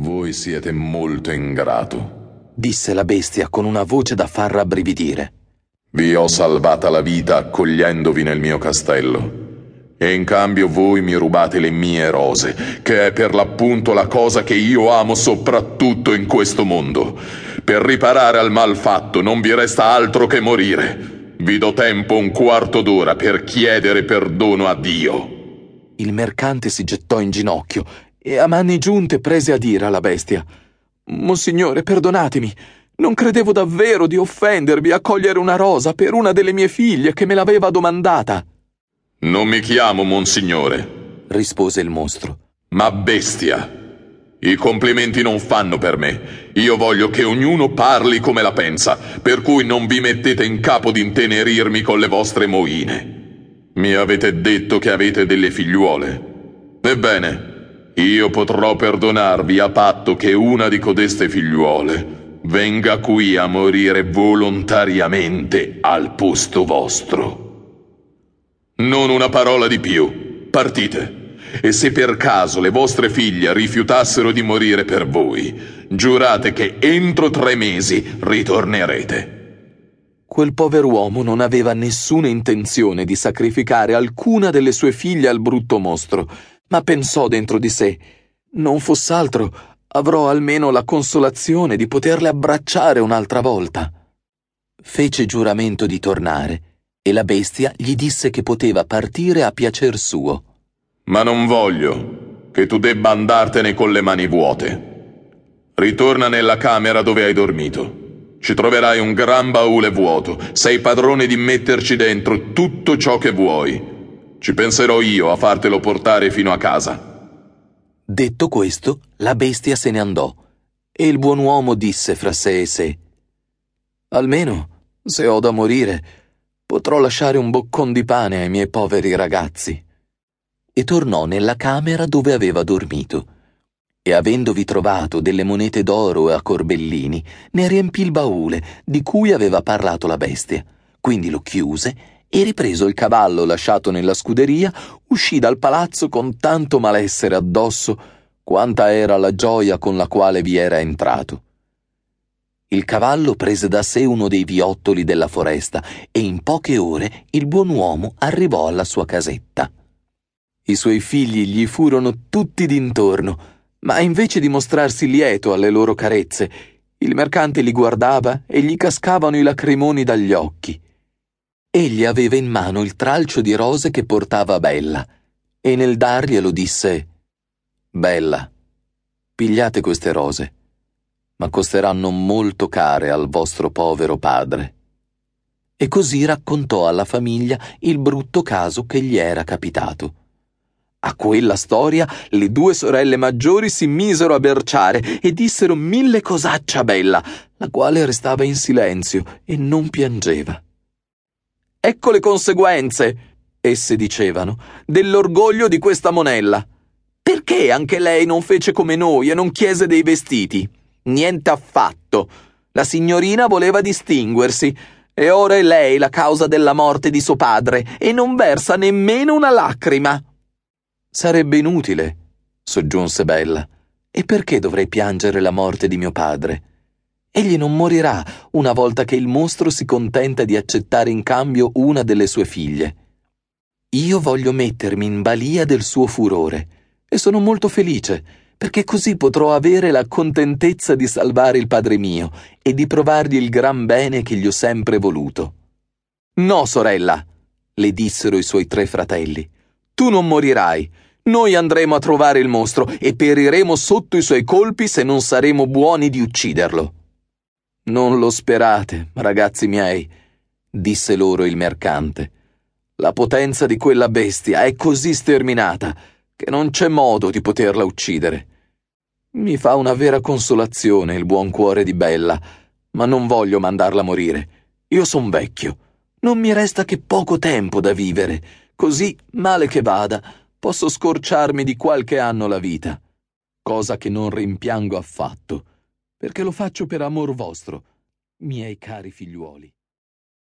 Voi siete molto ingrato, disse la bestia con una voce da far rabbrividire. Vi ho salvata la vita accogliendovi nel mio castello. E in cambio voi mi rubate le mie rose, che è per l'appunto la cosa che io amo soprattutto in questo mondo. Per riparare al mal fatto non vi resta altro che morire. Vi do tempo un quarto d'ora per chiedere perdono a Dio. Il mercante si gettò in ginocchio e a mani giunte prese a dire alla bestia Monsignore, perdonatemi. Non credevo davvero di offendervi a cogliere una rosa per una delle mie figlie che me l'aveva domandata. Non mi chiamo Monsignore, rispose il mostro, ma bestia. I complimenti non fanno per me. Io voglio che ognuno parli come la pensa, per cui non vi mettete in capo di intenerirmi con le vostre moine. Mi avete detto che avete delle figliuole. Ebbene, io potrò perdonarvi a patto che una di codeste figliuole venga qui a morire volontariamente al posto vostro. Non una parola di più. Partite. E se per caso le vostre figlie rifiutassero di morire per voi, giurate che entro tre mesi ritornerete. Quel pover'uomo non aveva nessuna intenzione di sacrificare alcuna delle sue figlie al brutto mostro, ma pensò dentro di sé non foss'altro avrò almeno la consolazione di poterle abbracciare un'altra volta. Fece giuramento di tornare e la bestia gli disse che poteva partire a piacer suo. Ma non voglio che tu debba andartene con le mani vuote. Ritorna nella camera dove hai dormito. Ci troverai un gran baule vuoto. Sei padrone di metterci dentro tutto ciò che vuoi. Ci penserò io a fartelo portare fino a casa. Detto questo, la bestia se ne andò e il buon uomo disse fra sé e sé: Almeno, se ho da morire, potrò lasciare un boccon di pane ai miei poveri ragazzi. E tornò nella camera dove aveva dormito e avendovi trovato delle monete d'oro a corbellini, ne riempì il baule di cui aveva parlato la bestia. Quindi lo chiuse e ripreso il cavallo lasciato nella scuderia, uscì dal palazzo con tanto malessere addosso quanta era la gioia con la quale vi era entrato. Il cavallo prese da sé uno dei viottoli della foresta e in poche ore il buon uomo arrivò alla sua casetta. I suoi figli gli furono tutti d'intorno, ma invece di mostrarsi lieto alle loro carezze, il mercante li guardava e gli cascavano i lacrimoni dagli occhi. Egli aveva in mano il tralcio di rose che portava Bella, e nel darglielo disse Bella, pigliate queste rose, ma costeranno molto care al vostro povero padre. E così raccontò alla famiglia il brutto caso che gli era capitato. A quella storia le due sorelle maggiori si misero a berciare e dissero mille cosaccia bella, la quale restava in silenzio e non piangeva. Ecco le conseguenze, esse dicevano, dell'orgoglio di questa monella. Perché anche lei non fece come noi e non chiese dei vestiti? Niente affatto. La signorina voleva distinguersi, e ora è lei la causa della morte di suo padre, e non versa nemmeno una lacrima. Sarebbe inutile, soggiunse Bella. E perché dovrei piangere la morte di mio padre? Egli non morirà una volta che il mostro si contenta di accettare in cambio una delle sue figlie. Io voglio mettermi in balia del suo furore e sono molto felice perché così potrò avere la contentezza di salvare il padre mio e di provargli il gran bene che gli ho sempre voluto. No, sorella, le dissero i suoi tre fratelli. Tu non morirai. Noi andremo a trovare il mostro e periremo sotto i suoi colpi se non saremo buoni di ucciderlo. Non lo sperate, ragazzi miei, disse loro il mercante. La potenza di quella bestia è così sterminata che non c'è modo di poterla uccidere. Mi fa una vera consolazione il buon cuore di Bella, ma non voglio mandarla morire. Io son vecchio. Non mi resta che poco tempo da vivere Così, male che vada, posso scorciarmi di qualche anno la vita, cosa che non rimpiango affatto, perché lo faccio per amor vostro, miei cari figliuoli.